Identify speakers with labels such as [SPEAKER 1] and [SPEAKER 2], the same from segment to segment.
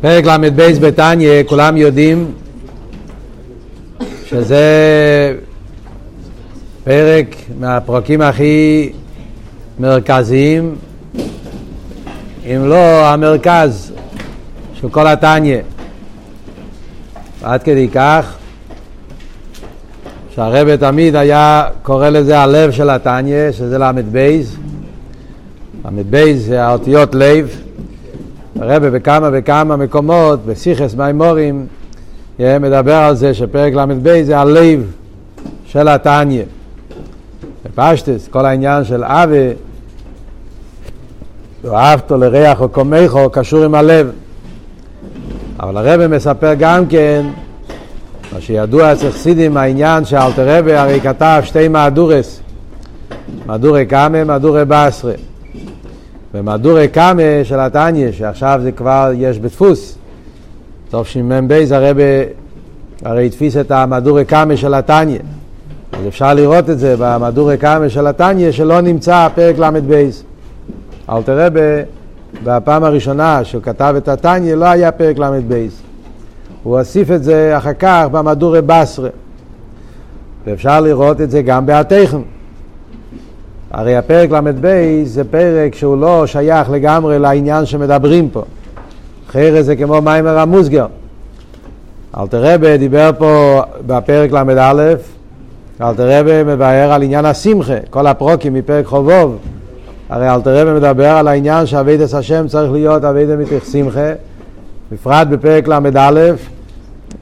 [SPEAKER 1] פרק ל"ב בתניא, כולם יודעים שזה פרק מהפרקים הכי מרכזיים, אם לא המרכז של כל התניא. עד כדי כך שהרבא תמיד היה קורא לזה הלב של התניא, שזה ל"ב. ל"ב זה האותיות לב. הרבה בכמה וכמה מקומות, בסיכס מימורים, מדבר על זה שפרק ל"ב זה הלב של התניא. בפשטס, כל העניין של אבי, ואהבתו לריח או קומייכו, קשור עם הלב. אבל הרב מספר גם כן, מה שידוע אצל חסידים, העניין שאלתר רבי הרי כתב שתי מהדורס, מהדורי קאמה, מהדורי בעשרה. במהדורי קאמה של התניא, שעכשיו זה כבר יש בדפוס, טוב שמ"ב הרב הרי התפיס את המהדורי קאמה של התניא. אז אפשר לראות את זה במהדורי קאמה של התניא, שלא נמצא פרק ל"ב. אלתר רבי, בפעם הראשונה שהוא כתב את התניא, לא היה פרק ל"ב. הוא הוסיף את זה אחר כך במהדורי בסרה. ואפשר לראות את זה גם בהתכן. הרי הפרק ל"ב זה פרק שהוא לא שייך לגמרי לעניין שמדברים פה. אחרי זה כמו מיימר המוסגר. אלתר רבה דיבר פה בפרק ל"א, אלתר רבה מבאר על עניין השמחה, כל הפרוקים מפרק חובוב. הרי אלתר רבה מדבר על העניין שאבידס השם צריך להיות אבידס מתך שמחה, בפרט בפרק ל"א,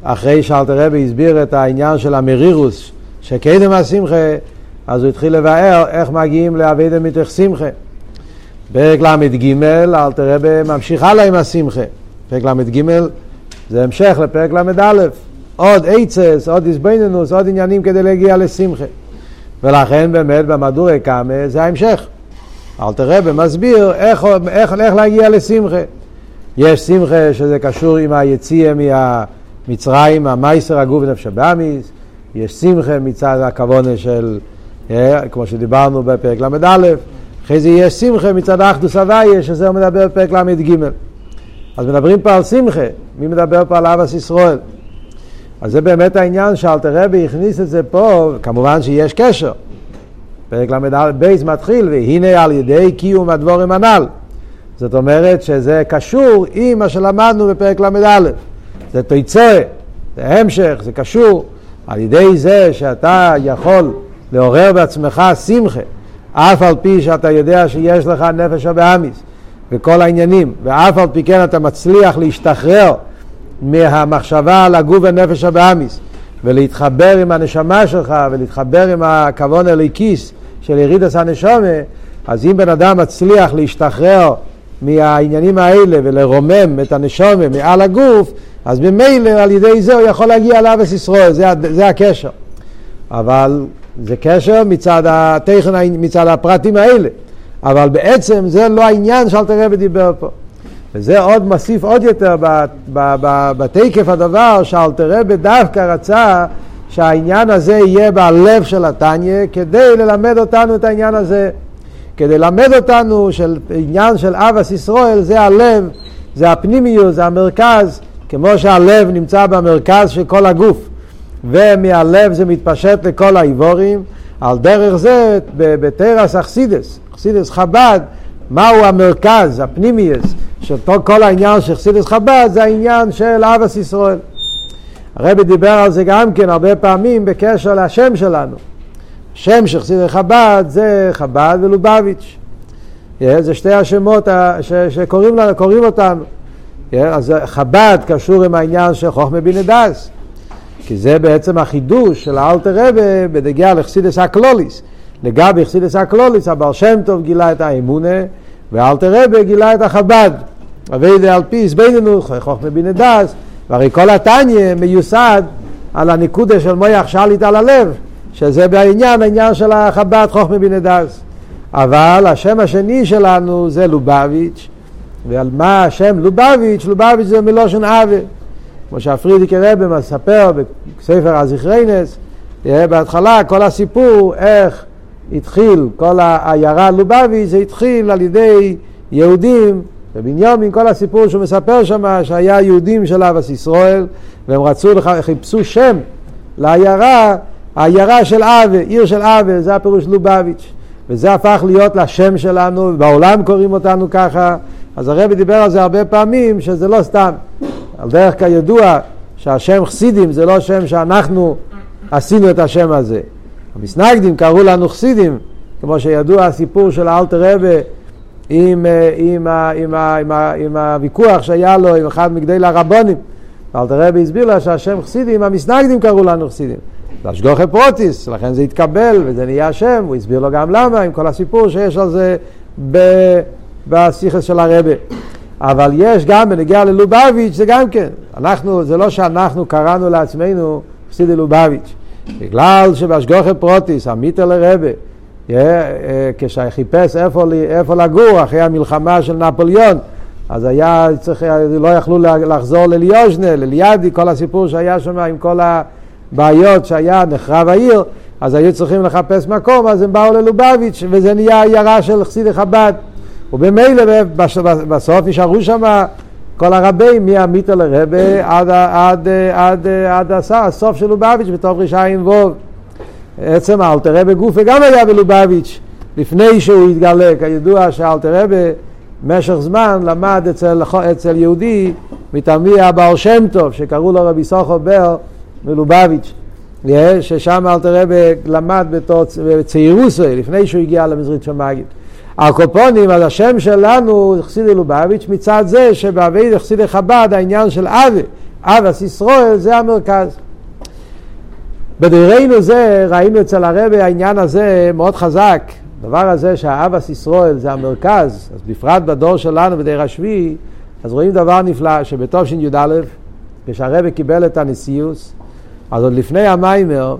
[SPEAKER 1] אחרי שאלתר רבה הסביר את העניין של המרירוס, שקדם השמחה אז הוא התחיל לבאר איך מגיעים לאבי מתך שמחה. פרק ל"ג, אלתר רבי ממשיך הלאה עם השמחה. פרק ל"ג זה המשך לפרק ל"א. עוד עצס, עוד איזבנינוס, עוד עניינים כדי להגיע לשמחה. ולכן באמת במדורי קאמה זה ההמשך. אלתר רבי מסביר איך, איך, איך להגיע לשמחה. יש שמחה שזה קשור עם היציאה מהמצרים, המייסר הגוף ונפש הבאמיס, יש שמחה מצד הכוונה של כמו שדיברנו בפרק ל"א, אחרי זה יש שמחה מצד האחדוס הוויה, שזה הוא מדבר בפרק ל"ג. אז מדברים פה על שמחה, מי מדבר פה על אבס ישראל? אז זה באמת העניין שאלתר רבי הכניס את זה פה, כמובן שיש קשר. פרק ל"א בייס מתחיל, והנה על ידי קיום הדבורים הנ"ל. זאת אומרת שזה קשור עם מה שלמדנו בפרק ל"א. זה תיצא, זה המשך, זה קשור. על ידי זה שאתה יכול לעורר בעצמך שמחה, אף על פי שאתה יודע שיש לך נפש הבאמיס וכל העניינים, ואף על פי כן אתה מצליח להשתחרר מהמחשבה על הגוף ונפש הבאמיס ולהתחבר עם הנשמה שלך ולהתחבר עם הכוון הליקיס של ירידס הנשומה, אז אם בן אדם מצליח להשתחרר מהעניינים האלה ולרומם את הנשומה מעל הגוף, אז ממילא על ידי זה הוא יכול להגיע לאבס ישראל, זה, זה הקשר. אבל זה קשר מצד הטכן, מצד הפרטים האלה. אבל בעצם זה לא העניין שאלתר רבי דיבר פה. וזה עוד מוסיף עוד יותר בתקף הדבר שאלתר רבי דווקא רצה שהעניין הזה יהיה בלב של התניא כדי ללמד אותנו את העניין הזה. כדי ללמד אותנו של עניין של אבס ישראל זה הלב, זה הפנימיות, זה המרכז, כמו שהלב נמצא במרכז של כל הגוף. ומהלב זה מתפשט לכל האיבורים, על דרך זה בתרס אכסידס, אכסידס חב"ד, מהו המרכז, הפנימיוס, של כל העניין של אכסידס חב"ד זה העניין של אבס ישראל. הרבי דיבר על זה גם כן הרבה פעמים בקשר לשם שלנו. שם של חסידי חב"ד זה חב"ד ולובביץ'. זה שתי השמות שקוראים אותנו. אז חב"ד קשור עם העניין של חוכמה בנדס. כי זה בעצם החידוש של האלתר רבה בדגיע לחסידס הקלוליס. לגבי חסידס הקלוליס, הבר שם טוב גילה את האמונה, ואלתר רבה גילה את החב"ד. אבי על פי זבננו, חוכמה בנדס, והרי כל התניא מיוסד על הנקודה של מויח שליט על הלב, שזה בעניין, העניין של החב"ד חוכמה בנדס. אבל השם השני שלנו זה לובביץ', ועל מה השם לובביץ', לובביץ' זה מלושן עוול. כמו שהפרידיקי רבי מספר בספר הזכריינס, בהתחלה כל הסיפור איך התחיל, כל העיירה לובבי זה התחיל על ידי יהודים ובנימין, כל הסיפור שהוא מספר שם, שהיה יהודים של אבס ישראל, והם רצו, חיפשו שם לעיירה, העיירה של אבה, עיר של אבה, זה הפירוש לובביץ'. וזה הפך להיות לשם שלנו, בעולם קוראים אותנו ככה, אז הרבי דיבר על זה הרבה פעמים, שזה לא סתם. על דרך כידוע, שהשם חסידים זה לא שם שאנחנו עשינו את השם הזה. המסנגדים קראו לנו חסידים, כמו שידוע הסיפור של אלתר רבה עם, אה, עם, עם, עם, עם הוויכוח שהיה לו עם אחד מגדי הרבונים. אלתר רבי הסביר לה שהשם חסידים, המסנגדים קראו לנו חסידים. זה השגוחי פרוטיס, לכן זה התקבל וזה נהיה שם, הוא הסביר לו גם למה, עם כל הסיפור שיש על זה בשיחה של הרבה. אבל יש גם בנגיע ללובביץ' זה גם כן, אנחנו, זה לא שאנחנו קראנו לעצמנו חסידי לובביץ', בגלל שבהשגוחי פרוטיס, המיטר לרבה, אה, כשחיפש איפה, איפה לגור אחרי המלחמה של נפוליאון, אז היה צריך, לא יכלו לחזור לליוז'נה, לליאדי, כל הסיפור שהיה שם עם כל הבעיות שהיה, נחרב העיר, אז היו צריכים לחפש מקום, אז הם באו ללובביץ', וזה נהיה עיירה של חסידי חב"ד. ובמילא בסוף נשארו שם כל הרבים מהמיטר לרבה עד, עד, עד, עד, הסוף של לובביץ' בתוך רשעים ווב. עצם האלתר רבה גופה גם היה בלובביץ' לפני שהוא התגלה, כידוע שאלתר רבה במשך זמן למד אצל, אצל יהודי מתלמידי הבעל שם טוב שקראו לו רבי סוחו בר מלובביץ' ששם אלתר רבה למד בצעירוסי לפני שהוא הגיע למזרית שמגיד. הקופונים, אז השם שלנו חסידי לובביץ' מצד זה שבאבי חסידי חב"ד העניין של אבי, אבס ישראל זה המרכז. בדירנו זה ראינו אצל הרבי העניין הזה מאוד חזק, הדבר הזה שהאבס ישראל זה המרכז, אז בפרט בדור שלנו בדיר השביעי, אז רואים דבר נפלא שבתש"י י"א, כשהרבי קיבל את הנשיאוס, אז עוד לפני המיימר,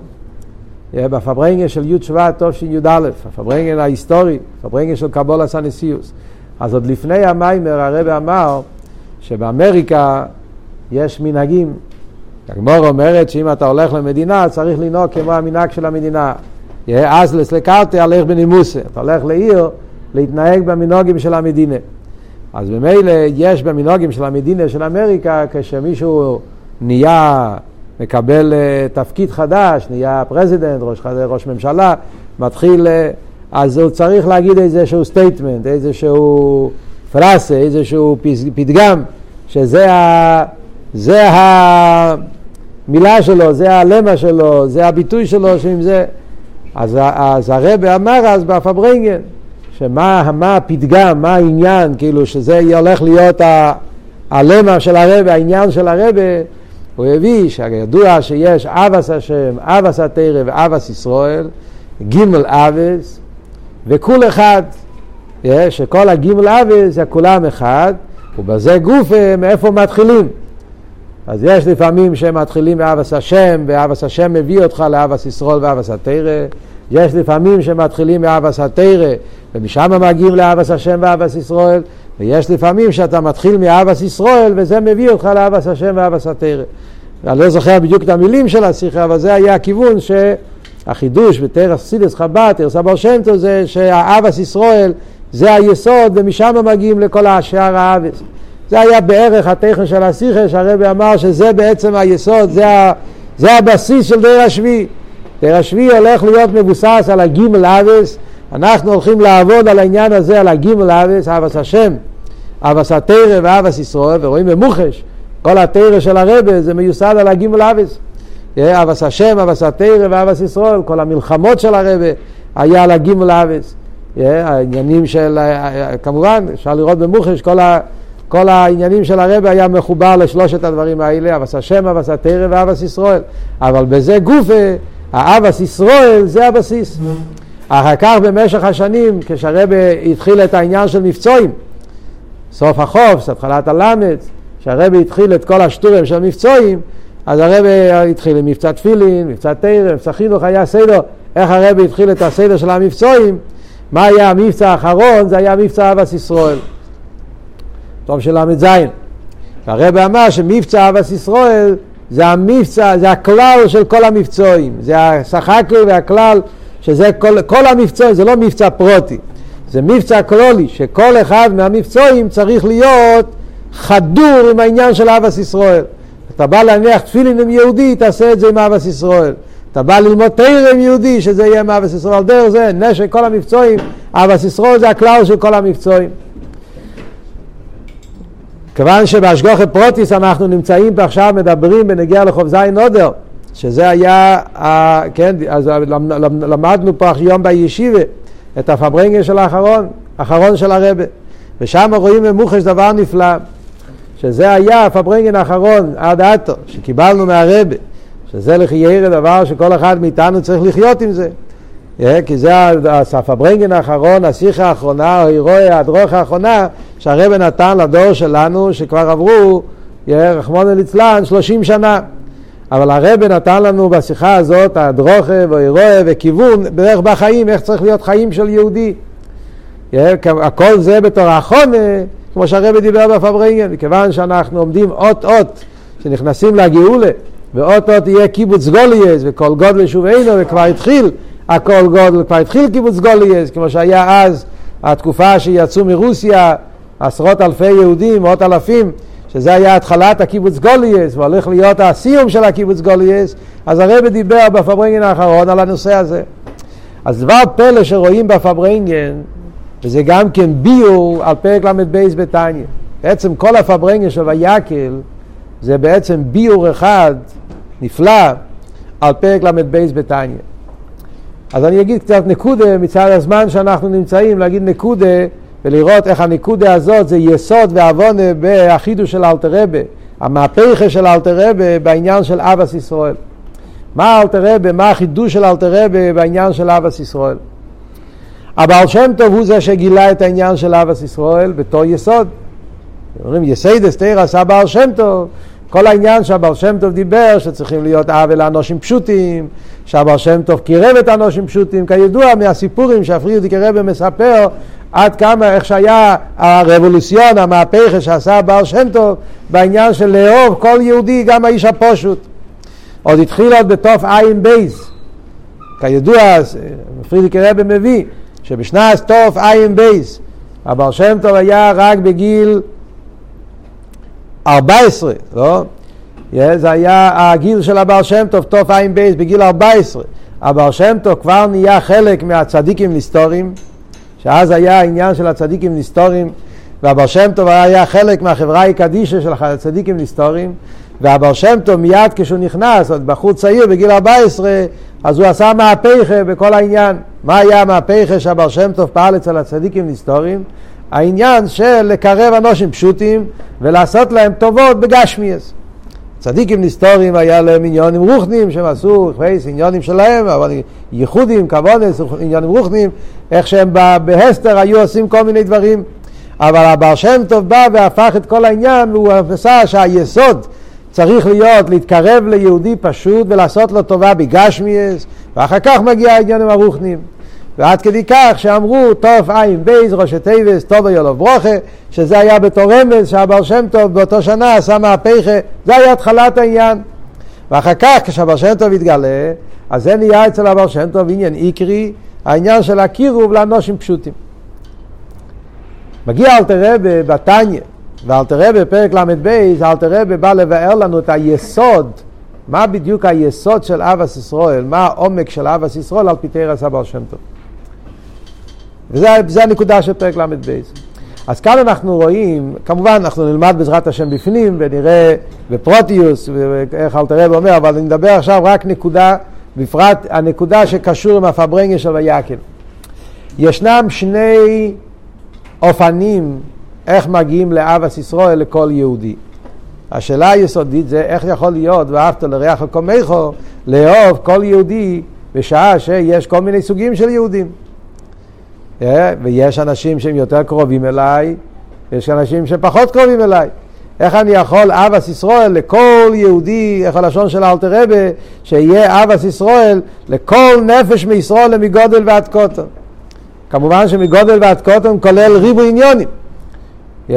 [SPEAKER 1] בפברנגה של י' שבט תשי"א, הפברנגה ההיסטורי, הפברנגה של קבולה סנסיוס. אז עוד לפני המיימר הרב אמר שבאמריקה יש מנהגים. הגמור אומרת שאם אתה הולך למדינה צריך לנהוג כמו המנהג של המדינה. יהיה אזלס לקרטה הלך בנימוסה. אתה הולך לעיר להתנהג במנהוגים של המדינה. אז ממילא יש במנהוגים של המדינה של אמריקה כשמישהו נהיה מקבל אה, תפקיד חדש, נהיה president, ראש, ראש ממשלה, מתחיל, אה, אז הוא צריך להגיד איזשהו statement, איזשהו פרזה, איזשהו פתגם, שזה ה, זה המילה שלו, זה הלמה שלו, זה הביטוי שלו, שעם זה... אז, אז הרב אמר אז בפברנגן, שמה מה הפתגם, מה העניין, כאילו שזה הולך להיות הלמה של הרב, העניין של הרב, הוא הביא שידוע שיש אבס השם, אבס התרא ואבס ישראל, גימל אבס, וכול אחד, שכל הגימל אבס זה כולם אחד, ובזה גוף מאיפה מתחילים. אז יש לפעמים שהם מתחילים מאבס השם, ואבס השם מביא אותך לאבס ישראל ואבס התרא. יש לפעמים שמתחילים מאבס התרא, ומשם מגיעים לאבס השם ואבס ישראל. ויש לפעמים שאתה מתחיל מאבס ישראל, וזה מביא אותך לאבס השם ואבס התרא. אני לא זוכר בדיוק את המילים של השיחה, אבל זה היה הכיוון שהחידוש בתרס סידס חב"ד, תרס אבר שם טוב, זה שהאבס ישראל זה היסוד, ומשם מגיעים לכל השאר האבס. זה היה בערך הטכן של השיחה, שהרבי אמר שזה בעצם היסוד, זה, ה, זה הבסיס של דיר השביעי. דיר השביעי הולך להיות מבוסס על הגימל אבס, אנחנו הולכים לעבוד על העניין הזה, על הגימל אבס, אבס השם, אבס התרא ואבס ישראל, ורואים במוחש, כל התרא של הרבה זה מיוסד על הגימל אבס. אבס השם, אבס התרא ואבס ישראל, כל המלחמות של הרבה היה על הגימל אבס. העניינים של, כמובן, אפשר לראות במוחש, כל, ה, כל העניינים של הרבה היה מחובר לשלושת הדברים האלה, אבס השם, אבס התרא ואבס ישראל. אבל בזה גופה, האבס ישראל זה הבסיס. אחר כך במשך השנים, כשהרבה התחיל את העניין של מבצועים, סוף החוף, התחלת הלמד, כשהרבה התחיל את כל השטורים של המבצועים, אז הרבה התחיל עם מבצע תפילין, מבצע תרם, מבצע חינוך, היה סדר, איך הרבה התחיל את הסדר של המבצועים, מה היה המבצע האחרון? זה היה מבצע אבס ישראל. טוב של ל"ז. הרב אמר שמבצע אבס ישראל זה המבצע, זה הכלל של כל המבצועים, זה השחקל והכלל שזה כל, כל המבצועים, זה לא מבצע פרוטי. זה מבצע כלולי, שכל אחד מהמבצועים צריך להיות חדור עם העניין של אבס ישראל. אתה בא להניח תפילין עם יהודי, תעשה את זה עם אבס ישראל. אתה בא ללמוד תרא עם יהודי, שזה יהיה עם אבס ישראל. דרך זה, נשק כל המבצועים, אבס ישראל זה הכלל של כל המבצועים. כיוון שבהשגוחת פרוטיס אנחנו נמצאים פה עכשיו, מדברים בנגיע לחוב זין נודר, שזה היה, כן, אז למדנו פה היום בישיבה את הפברנגל של האחרון, האחרון של הרבה, ושם רואים במוחש דבר נפלא, שזה היה הפברנגל האחרון עד עתו, שקיבלנו מהרבה, שזה לחיירה דבר שכל אחד מאיתנו צריך לחיות עם זה. Yeah, כי זה הספברנגן האחרון, השיחה האחרונה, או אירועי הדרוך האחרונה, שהרבא נתן לדור שלנו, שכבר עברו, רחמון ליצלן, שלושים שנה. אבל הרבא נתן לנו בשיחה הזאת, הדרוכה ואירועי וכיוון, בערך בחיים, איך צריך להיות חיים של יהודי. הכל זה בתור החונה, כמו שהרבא דיבר בפברנגן, מכיוון שאנחנו עומדים אות-אות, שנכנסים לגאולה, ואות-אות יהיה קיבוץ גולייס, וכל גודל שובנו, וכבר התחיל. הכל גודל, כבר התחיל קיבוץ גולייס, כמו שהיה אז, התקופה שיצאו מרוסיה, עשרות אלפי יהודים, מאות אלפים, שזה היה התחלת הקיבוץ גלויות, והולך להיות הסיום של הקיבוץ גלויות, אז הרב דיבר בפארברענגען האחרון על הנושא הזה. אז דבר פלא שרואים בפארברענגען, וזה גם כן ביאור על פרק ל"ב בתניא. בעצם כל הפארברענגען של ויקהל זה בעצם ביאור אחד נפלא על פרק ל"ב בתניא. אז אני אגיד קצת נקודה מצד הזמן שאנחנו נמצאים, להגיד נקודה ולראות איך הנקודה הזאת זה יסוד ועוונה באחידוש של אלתרבה, המהפכה של אלתרבה בעניין של אבס ישראל. מה אלתרבה, מה החידוש של אלתרבה בעניין של אבס ישראל? הבעל שם טוב הוא זה שגילה את העניין של אבס ישראל בתור יסוד. אומרים יסיידס תרס הבעל שם טוב כל העניין שהבר שם טוב דיבר שצריכים להיות עוול לאנושים פשוטים, שהבעל שם טוב קירב את האנשים פשוטים, כידוע מהסיפורים שהפריערדיקער רבי מספר עד כמה, איך שהיה ה revolution, המהפכה שעשה בעל שם טוב בעניין של לאהוב כל יהודי, גם האיש הפשוט. עוד התחיל עוד בת' ע' ב'. כידוע, פריערדיקער רבי מביא שבשנת ת' ע' ב', הבעל שם טוב היה רק בגיל 14, לא? זה היה הגיל של הבעל שם טוב, תוף עין בייס, בגיל 14. הבעל שם טוב כבר נהיה חלק מהצדיקים נסתורים, שאז היה העניין של הצדיקים נסתורים, והבעל שם טוב היה חלק מהחברה הקדישה של הצדיקים נסתורים, והבעל שם טוב מיד כשהוא נכנס, עוד בחור צעיר בגיל 14, אז הוא עשה מהפכה בכל העניין. מה היה המהפכה שהבעל שם טוב פעל אצל הצדיקים נסתורים? העניין של לקרב אנושים פשוטים ולעשות להם טובות בגשמיות. צדיקים נסתורים היה להם עניינים רוחניים שהם עשו חייס עניינים שלהם, אבל ייחודים, כוונות, עניינים רוחניים, איך שהם בהסתר היו עושים כל מיני דברים. אבל הבעל שם טוב בא והפך את כל העניין והוא עשה שהיסוד צריך להיות להתקרב ליהודי פשוט ולעשות לו טובה בגשמיות ואחר כך מגיע העניינים הרוחניים. ועד כדי כך שאמרו ת' ע' ב' ראשי תיבות תבוא עליו ברכה שזה היה בתור רמז שהבר שם טוב באותו שנה עשה מהפכה זה היה התחלת העניין ואחר כך כשהבר שם טוב התגלה אז זה נהיה אצל הבר שם טוב עניין עיקרי העניין של הקירוב לאנושים פשוטים מגיע אלתר רבה בתניא ואלתר רבה בפרק ל"ב אלתר רבה בא לבאר לנו את היסוד מה בדיוק היסוד של אבס ישראל, מה העומק של אבס ישראל על פי תרס הבר שם טוב. וזה הנקודה של פרק ל"ב. אז כאן אנחנו רואים, כמובן אנחנו נלמד בעזרת השם בפנים ונראה בפרוטיוס ואיך אלתר רב אומר, אבל אני מדבר עכשיו רק נקודה, בפרט הנקודה שקשור עם הפברנגה של ויקל. ישנם שני אופנים איך מגיעים לאבס ישראל לכל יהודי. השאלה היסודית זה איך יכול להיות ואהבת לריח על קומייכו לאהוב כל יהודי בשעה שיש כל מיני סוגים של יהודים. אה, ויש אנשים שהם יותר קרובים אליי, יש אנשים שפחות קרובים אליי. איך אני יכול אבס ישראל לכל יהודי, איך הלשון של אלתר רבה, שיהיה אבס ישראל לכל נפש מישראל מגודל ועד קוטן. כמובן שמגודל ועד קוטן כולל ריבו עניונים. Yeah,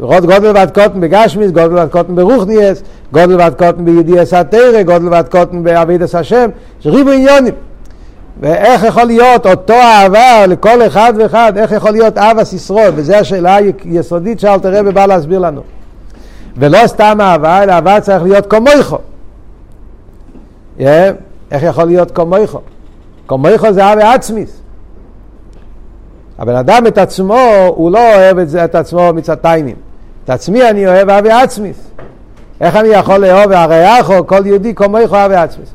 [SPEAKER 1] גודל ועד קוטן בגשמיס, גודל ועד קוטן ברוכניאס, גודל ועד קוטן בידיעס התרא, גודל ועד קוטן בעבידת השם, ריבו עניונים. ואיך יכול להיות אותו אהבה לכל אחד ואחד, איך יכול להיות אהבה סיסרול, וזו השאלה היסודית שאלתר רבי בא להסביר לנו. ולא סתם אהבה, אלא אהבה צריך להיות כמויכו. Yeah, איך יכול להיות כמויכו? כמויכו זה אהבה עצמיס. הבן אדם את עצמו, הוא לא אוהב את, זה, את עצמו מצד טיימים. את עצמי אני אוהב אהבה עצמיס. איך אני יכול לאהוב והריח או כל יהודי כמויכו אהבה עצמיס?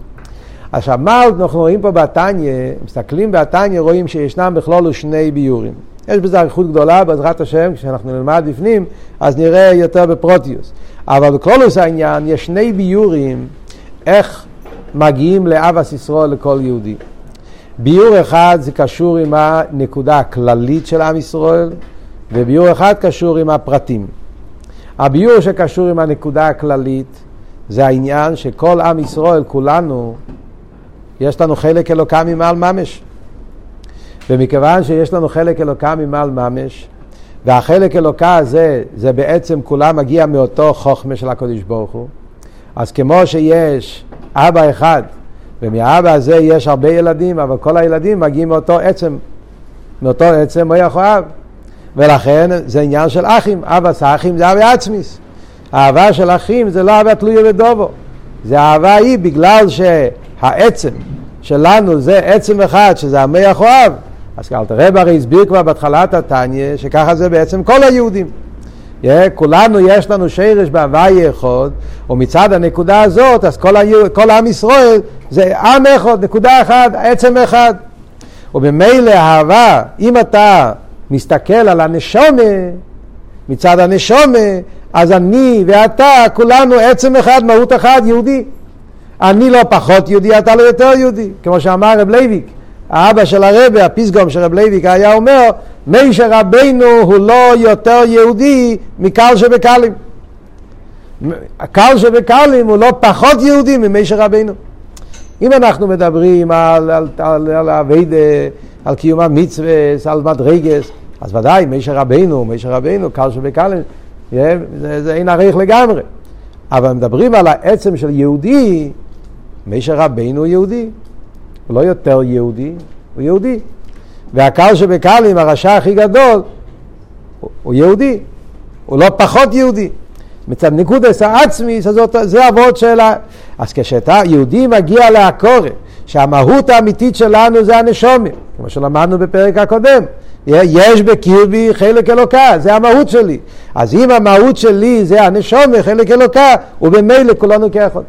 [SPEAKER 1] עכשיו, מה אנחנו רואים פה בתניא, מסתכלים בתניא, רואים שישנם בכלול שני ביורים. יש בזה אריכות גדולה, בעזרת השם, כשאנחנו נלמד בפנים, אז נראה יותר בפרוטיוס. אבל בכלולוס העניין, יש שני ביורים איך מגיעים לאבא סיסרו לכל יהודי. ביור אחד זה קשור עם הנקודה הכללית של עם ישראל, וביור אחד קשור עם הפרטים. הביור שקשור עם הנקודה הכללית זה העניין שכל עם ישראל, כולנו, יש לנו חלק אלוקה ממעל ממש. ומכיוון שיש לנו חלק אלוקה ממעל ממש, והחלק אלוקה הזה, זה בעצם כולם מגיע מאותו חוכמה של הקודש ברוך הוא, אז כמו שיש אבא אחד, ומהאבא הזה יש הרבה ילדים, אבל כל הילדים מגיעים מאותו עצם, מאותו עצם הוא יכול אב. ולכן זה עניין של אחים, אבא סאחים זה אבא עצמיס. האהבה של אחים זה לא אהבה תלויה בדובו, זה אהבה היא בגלל שהעצם שלנו זה עצם אחד, שזה המח אוהב. אז אלתר רב הרי הסביר כבר בהתחלת התניא, שככה זה בעצם כל היהודים. Yeah, כולנו יש לנו שרש בהוואי אחד, ומצד הנקודה הזאת, אז כל, היו, כל עם ישראל זה עם אחד, נקודה אחת, עצם אחד. וממילא אהבה, אם אתה מסתכל על הנשמה, מצד הנשמה, אז אני ואתה, כולנו עצם אחד, מהות אחד, יהודי. אני לא פחות יהודי, אתה לא יותר יהודי, כמו שאמר רב לוי'ק. האבא של הרבי, הפתגם של רב לוי'ק היה אומר, משה רבנו הוא לא יותר יהודי מקל שבקלים. הקל שבקלים הוא לא פחות יהודי ממישר רבנו. אם אנחנו מדברים על, על, על, על אביידה, על קיום המצווה, על מדרגס, אז ודאי, מישר רבנו, מישר רבנו, קל שבקלים, זה, זה אין עריך לגמרי. אבל מדברים על העצם של יהודי, מישר רבנו הוא יהודי. הוא לא יותר יהודי, הוא יהודי. והקל שבקלים, הרשע הכי גדול, הוא יהודי, הוא לא פחות יהודי. מצד נקודס העצמי, זה אבות של ה... אז כשאתה יהודי מגיע לעקורת, שהמהות האמיתית שלנו זה הנשומת, כמו שלמדנו בפרק הקודם. יש בקירבי חלק אלוקה, זה המהות שלי. אז אם המהות שלי זה הנשומת, חלק אלוקה, ובמילא כולנו כאחד.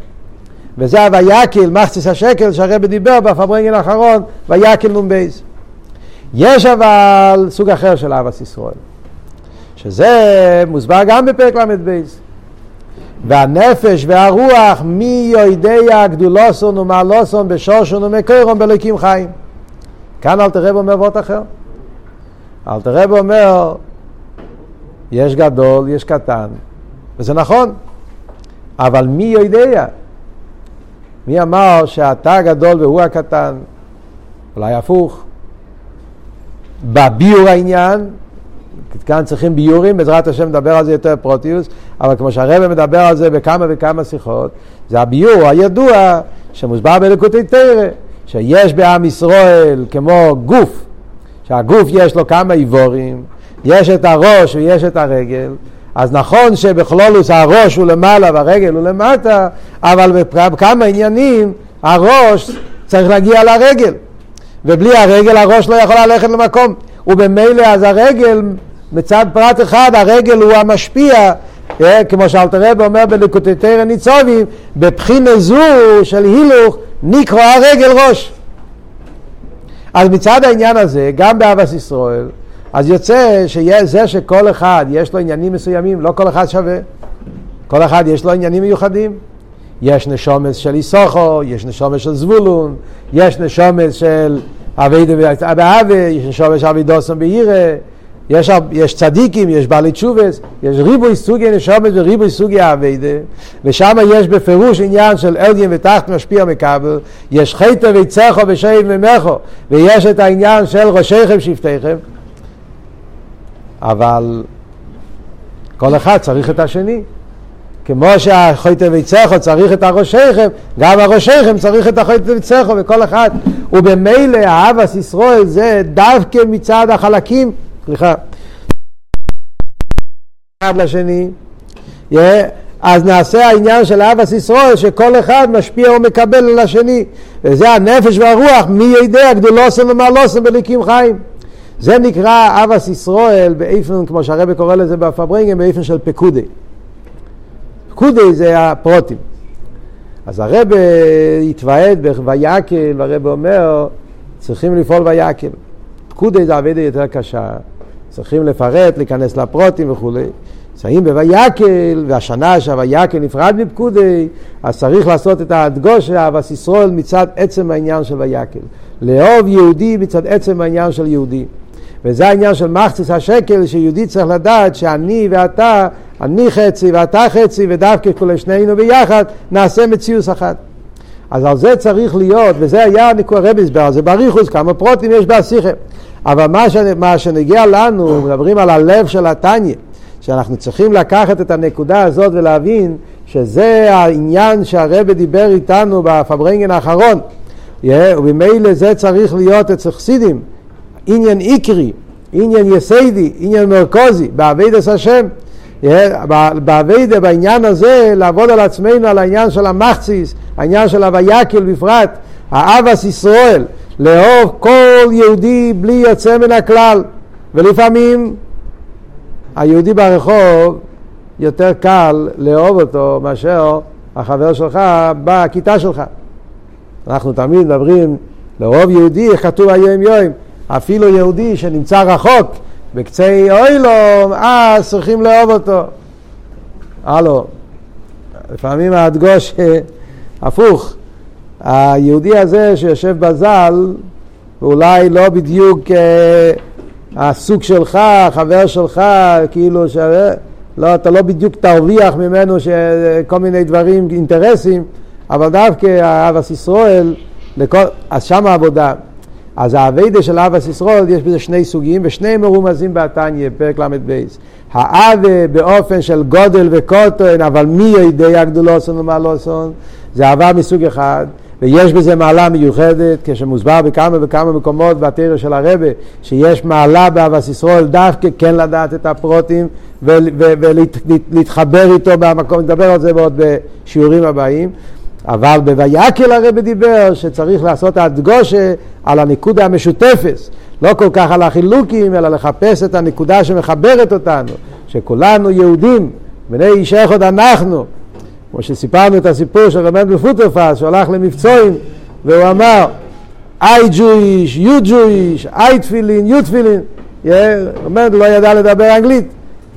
[SPEAKER 1] וזה הוויקיל, מחציס השקל שהרבא דיבר בפברנגל האחרון, ויקל נ"ב. יש אבל סוג אחר של אהבת ישראל, שזה מוסבר גם בפרק ל"ב. והנפש והרוח מי יודע גדולוסון ומעלוסון בשושון ומקורון בלקים חיים. כאן אל תראה אומר וורט אחר. אל תראה אומר, יש גדול, יש קטן, וזה נכון, אבל מי יודע? מי אמר שאתה הגדול והוא הקטן? אולי הפוך. בביור העניין, כאן צריכים ביורים, בעזרת השם נדבר על זה יותר פרוטיוס, אבל כמו שהרבא מדבר על זה בכמה וכמה שיחות, זה הביור הידוע שמוסבר בלקוטי תרא, שיש בעם ישראל כמו גוף, שהגוף יש לו כמה איבורים, יש את הראש ויש את הרגל, אז נכון שבכלולוס הראש הוא למעלה והרגל הוא למטה, אבל בכמה עניינים הראש צריך להגיע לרגל, ובלי הרגל הראש לא יכול ללכת למקום, ובמילא אז הרגל, מצד פרט אחד, הרגל הוא המשפיע, אה, כמו שאלתר רב אומר בלקוטטר ניצובים, בבחינה זו של הילוך נקרא הרגל ראש. אז מצד העניין הזה, גם באבס ישראל, אז יוצא שזה שכל אחד יש לו עניינים מסוימים, לא כל אחד שווה. כל אחד יש לו עניינים מיוחדים. יש נשומס של איסוכו, יש נשומס של זבולון, יש נשומס של אבי ואבי, יש נשומס של אבי דוסון בעירה, יש, יש צדיקים, יש בעלי תשובס, יש ריבוי סוגי נשומס וריבוי סוגי אביידה, ושם יש בפירוש עניין של אלגין ותחת משפיע מכבל, יש חטא ויצחו ושייב ממכו, ויש את העניין של ראשיכם שבטיכם, אבל כל אחד צריך את השני. כמו שהחויטה ויצחו צריך את הראשיכם, גם הראשיכם צריך את החויטה ויצחו, וכל אחד. ובמילא אהבת ישראל זה דווקא מצד החלקים, סליחה, אחד לשני. Yeah. אז נעשה העניין של אהבת ישראל, שכל אחד משפיע ומקבל על השני. וזה הנפש והרוח, מי יודע גדולוסם ומעלוסם בליקים חיים. זה נקרא אבס ישראל באיפן, כמו שהרבא קורא לזה בפברנגן, באיפן של פקודי. פקודי זה הפרוטים. אז הרבא התוועד בויקל, והרבא אומר, צריכים לפעול ויקל. פקודי זה עבודה יותר קשה, צריכים לפרט, להיכנס לפרוטים וכולי. נמצאים בויקל, והשנה שהויקל נפרד מפקודי, אז צריך לעשות את ההדגושה, אבס ישראל מצד עצם העניין של ויקל. לאהוב יהודי מצד עצם העניין של יהודי. וזה העניין של מחציס השקל, שיהודי צריך לדעת שאני ואתה, אני חצי ואתה חצי, ודווקא כל שנינו ביחד, נעשה מציאות אחת. אז על זה צריך להיות, וזה היה נקרא רבי הסבר, זה בריחוס, כמה פרוטים יש בהסיכה. אבל מה, ש... מה שנגיע לנו, מדברים על הלב של התניא. שאנחנו צריכים לקחת את הנקודה הזאת ולהבין שזה העניין שהרבא דיבר איתנו בפברנגן האחרון. Yeah, וממילא זה צריך להיות אצל חסידים, עניין עיקרי, עניין יסיידי, עניין מרכוזי, בעבידת השם. בעבידה, בעניין הזה, לעבוד על עצמנו, על העניין של המחציס, העניין של הוויקל בפרט, האבס ישראל, לאהוב כל יהודי בלי יוצא מן הכלל, ולפעמים היהודי ברחוב יותר קל לאהוב אותו מאשר החבר שלך בכיתה שלך. אנחנו תמיד מדברים לאהוב יהודי, איך כתוב היום יום, אפילו יהודי שנמצא רחוק בקצה אוילום, אז צריכים לאהוב אותו. הלו, לפעמים ההדגוש הפוך, היהודי הזה שיושב בזל, אולי לא בדיוק אה, הסוג שלך, החבר שלך, כאילו, ש... לא, אתה לא בדיוק תרוויח ממנו כל מיני דברים, אינטרסים, אבל דווקא אבס ישראל, לכל, אז שם העבודה. אז האביידה של אבס ישראל, יש בזה שני סוגים, ושניהם מרומזים בתניא, פרק ל"ב. האבה באופן של גודל וקוטן, אבל מי יודע גדולוסון ומעלוסון, זה אהבה מסוג אחד. ויש בזה מעלה מיוחדת, כשמוסבר בכמה וכמה מקומות בתרא של הרבה, שיש מעלה באבס ישראל דווקא כן לדעת את הפרוטים ולהתחבר איתו במקום, נדבר על זה בעוד בשיעורים הבאים. אבל בויקל הרבה דיבר שצריך לעשות הדגושה על הנקודה המשותפת, לא כל כך על החילוקים, אלא לחפש את הנקודה שמחברת אותנו, שכולנו יהודים, בני איש אחד אנחנו, כמו שסיפרנו את הסיפור של רבי מנדל פוטרפס, שהוא הלך למבצועים והוא אמר I Jewish, you Jewish, I תפילין, you תפילין. רבי לא ידע לדבר אנגלית,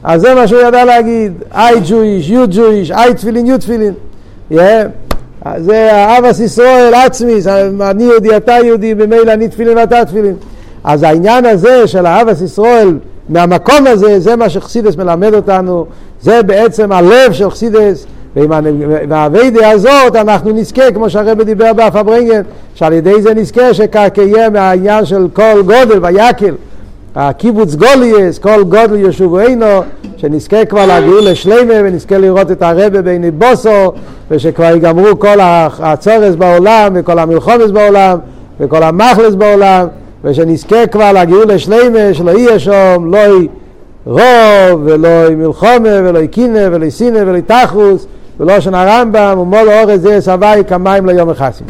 [SPEAKER 1] אז זה מה שהוא ידע להגיד, I Jewish, you Jewish, I תפילין, you תפילין. זה אבס ישראל עצמי, אני יהודי, אתה יהודי, במילא אני תפילין ואתה תפילין. אז העניין הזה של אבס ישראל, מהמקום הזה, זה מה שחסידס מלמד אותנו, זה בעצם הלב של חסידס. ועם האביידה הזאת אנחנו נזכה, כמו שהרבא דיבר באף הברנגן, שעל ידי זה נזכה שכקיים מהעניין של כל גודל ויקל, הקיבוץ גולייס, כל גודל ישובו עינו, שנזכה כבר להגיע לשלימה ונזכה לראות את הרבה בעיני בוסו, ושכבר ייגמרו כל הצורס בעולם וכל המלחומס בעולם וכל המחלס בעולם, ושנזכה כבר להגיע לשלימה, שלא יהיה שם, לא יהיה רוב ולא מלחומה ולא קינא ולא סינא ולא תחוס ולושן הרמב"ם ומול אורז זה סבי כמים ליום החסים.